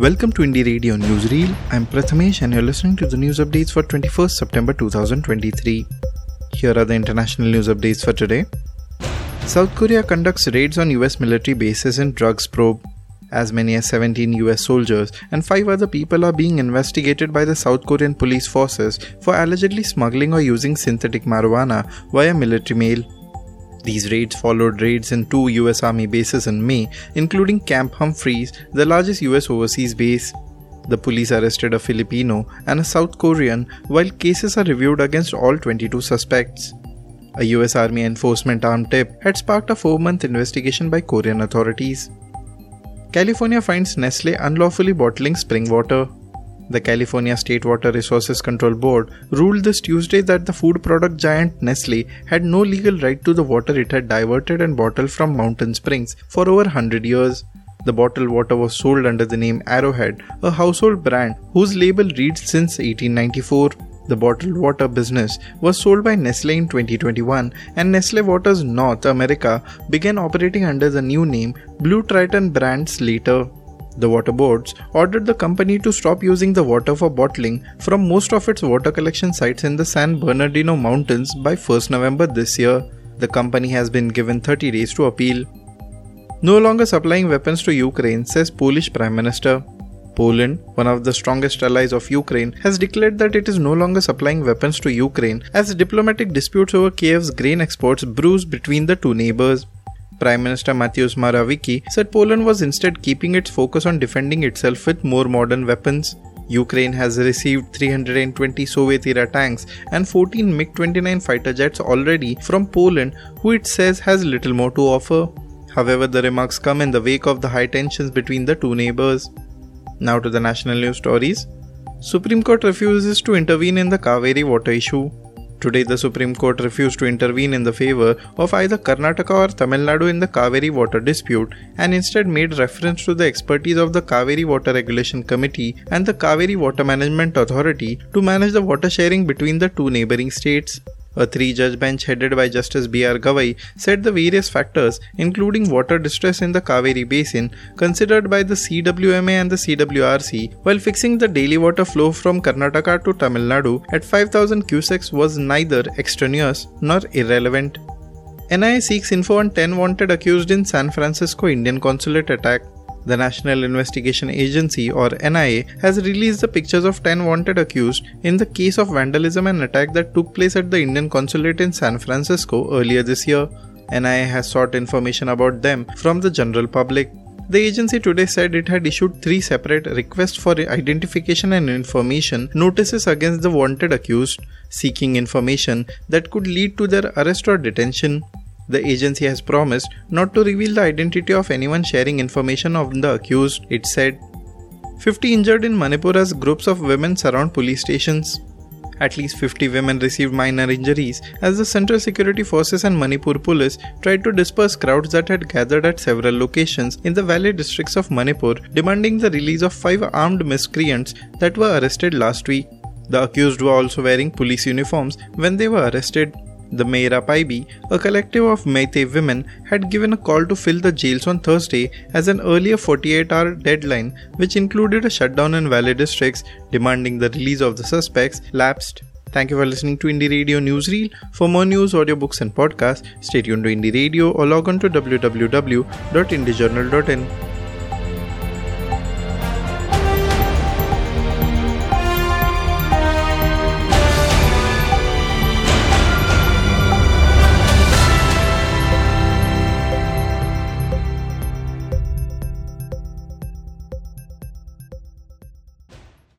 Welcome to Indie Radio Newsreel. I'm Prathmesh and you're listening to the news updates for 21st September 2023. Here are the international news updates for today. South Korea conducts raids on US military bases in drugs probe. As many as 17 US soldiers and 5 other people are being investigated by the South Korean police forces for allegedly smuggling or using synthetic marijuana via military mail. These raids followed raids in two US Army bases in May, including Camp Humphreys, the largest US overseas base. The police arrested a Filipino and a South Korean, while cases are reviewed against all 22 suspects. A US Army enforcement arm tip had sparked a four month investigation by Korean authorities. California finds Nestle unlawfully bottling spring water. The California State Water Resources Control Board ruled this Tuesday that the food product giant Nestle had no legal right to the water it had diverted and bottled from mountain springs for over 100 years. The bottled water was sold under the name Arrowhead, a household brand whose label reads since 1894. The bottled water business was sold by Nestle in 2021 and Nestle Waters North America began operating under the new name Blue Triton brands later. The water boards ordered the company to stop using the water for bottling from most of its water collection sites in the San Bernardino Mountains by 1st November this year. The company has been given 30 days to appeal. No longer supplying weapons to Ukraine, says Polish Prime Minister. Poland, one of the strongest allies of Ukraine, has declared that it is no longer supplying weapons to Ukraine as diplomatic disputes over Kiev's grain exports brew between the two neighbors. Prime Minister Mateusz Morawiecki said Poland was instead keeping its focus on defending itself with more modern weapons. Ukraine has received 320 Soviet era tanks and 14 MiG 29 fighter jets already from Poland, who it says has little more to offer. However, the remarks come in the wake of the high tensions between the two neighbors. Now to the national news stories. Supreme Court refuses to intervene in the Kaveri water issue. Today, the Supreme Court refused to intervene in the favor of either Karnataka or Tamil Nadu in the Kaveri water dispute and instead made reference to the expertise of the Kaveri Water Regulation Committee and the Kaveri Water Management Authority to manage the water sharing between the two neighboring states. A three judge bench headed by Justice B.R. Gavai said the various factors, including water distress in the Kaveri basin, considered by the CWMA and the CWRC while fixing the daily water flow from Karnataka to Tamil Nadu at 5000 cusecs was neither extraneous nor irrelevant. NIA seeks info on 10 wanted accused in San Francisco Indian consulate attack. The National Investigation Agency or NIA has released the pictures of 10 wanted accused in the case of vandalism and attack that took place at the Indian consulate in San Francisco earlier this year. NIA has sought information about them from the general public. The agency today said it had issued three separate requests for identification and information notices against the wanted accused, seeking information that could lead to their arrest or detention. The agency has promised not to reveal the identity of anyone sharing information on the accused, it said. 50 injured in Manipur as groups of women surround police stations. At least 50 women received minor injuries as the Central Security Forces and Manipur Police tried to disperse crowds that had gathered at several locations in the valley districts of Manipur, demanding the release of five armed miscreants that were arrested last week. The accused were also wearing police uniforms when they were arrested. The Meira Paibi, a collective of Meitei women, had given a call to fill the jails on Thursday as an earlier 48 hour deadline, which included a shutdown in valley districts demanding the release of the suspects, lapsed. Thank you for listening to Indie Radio Newsreel. For more news, audiobooks, and podcasts, stay tuned to Indie Radio or log on to www.indiejournal.in.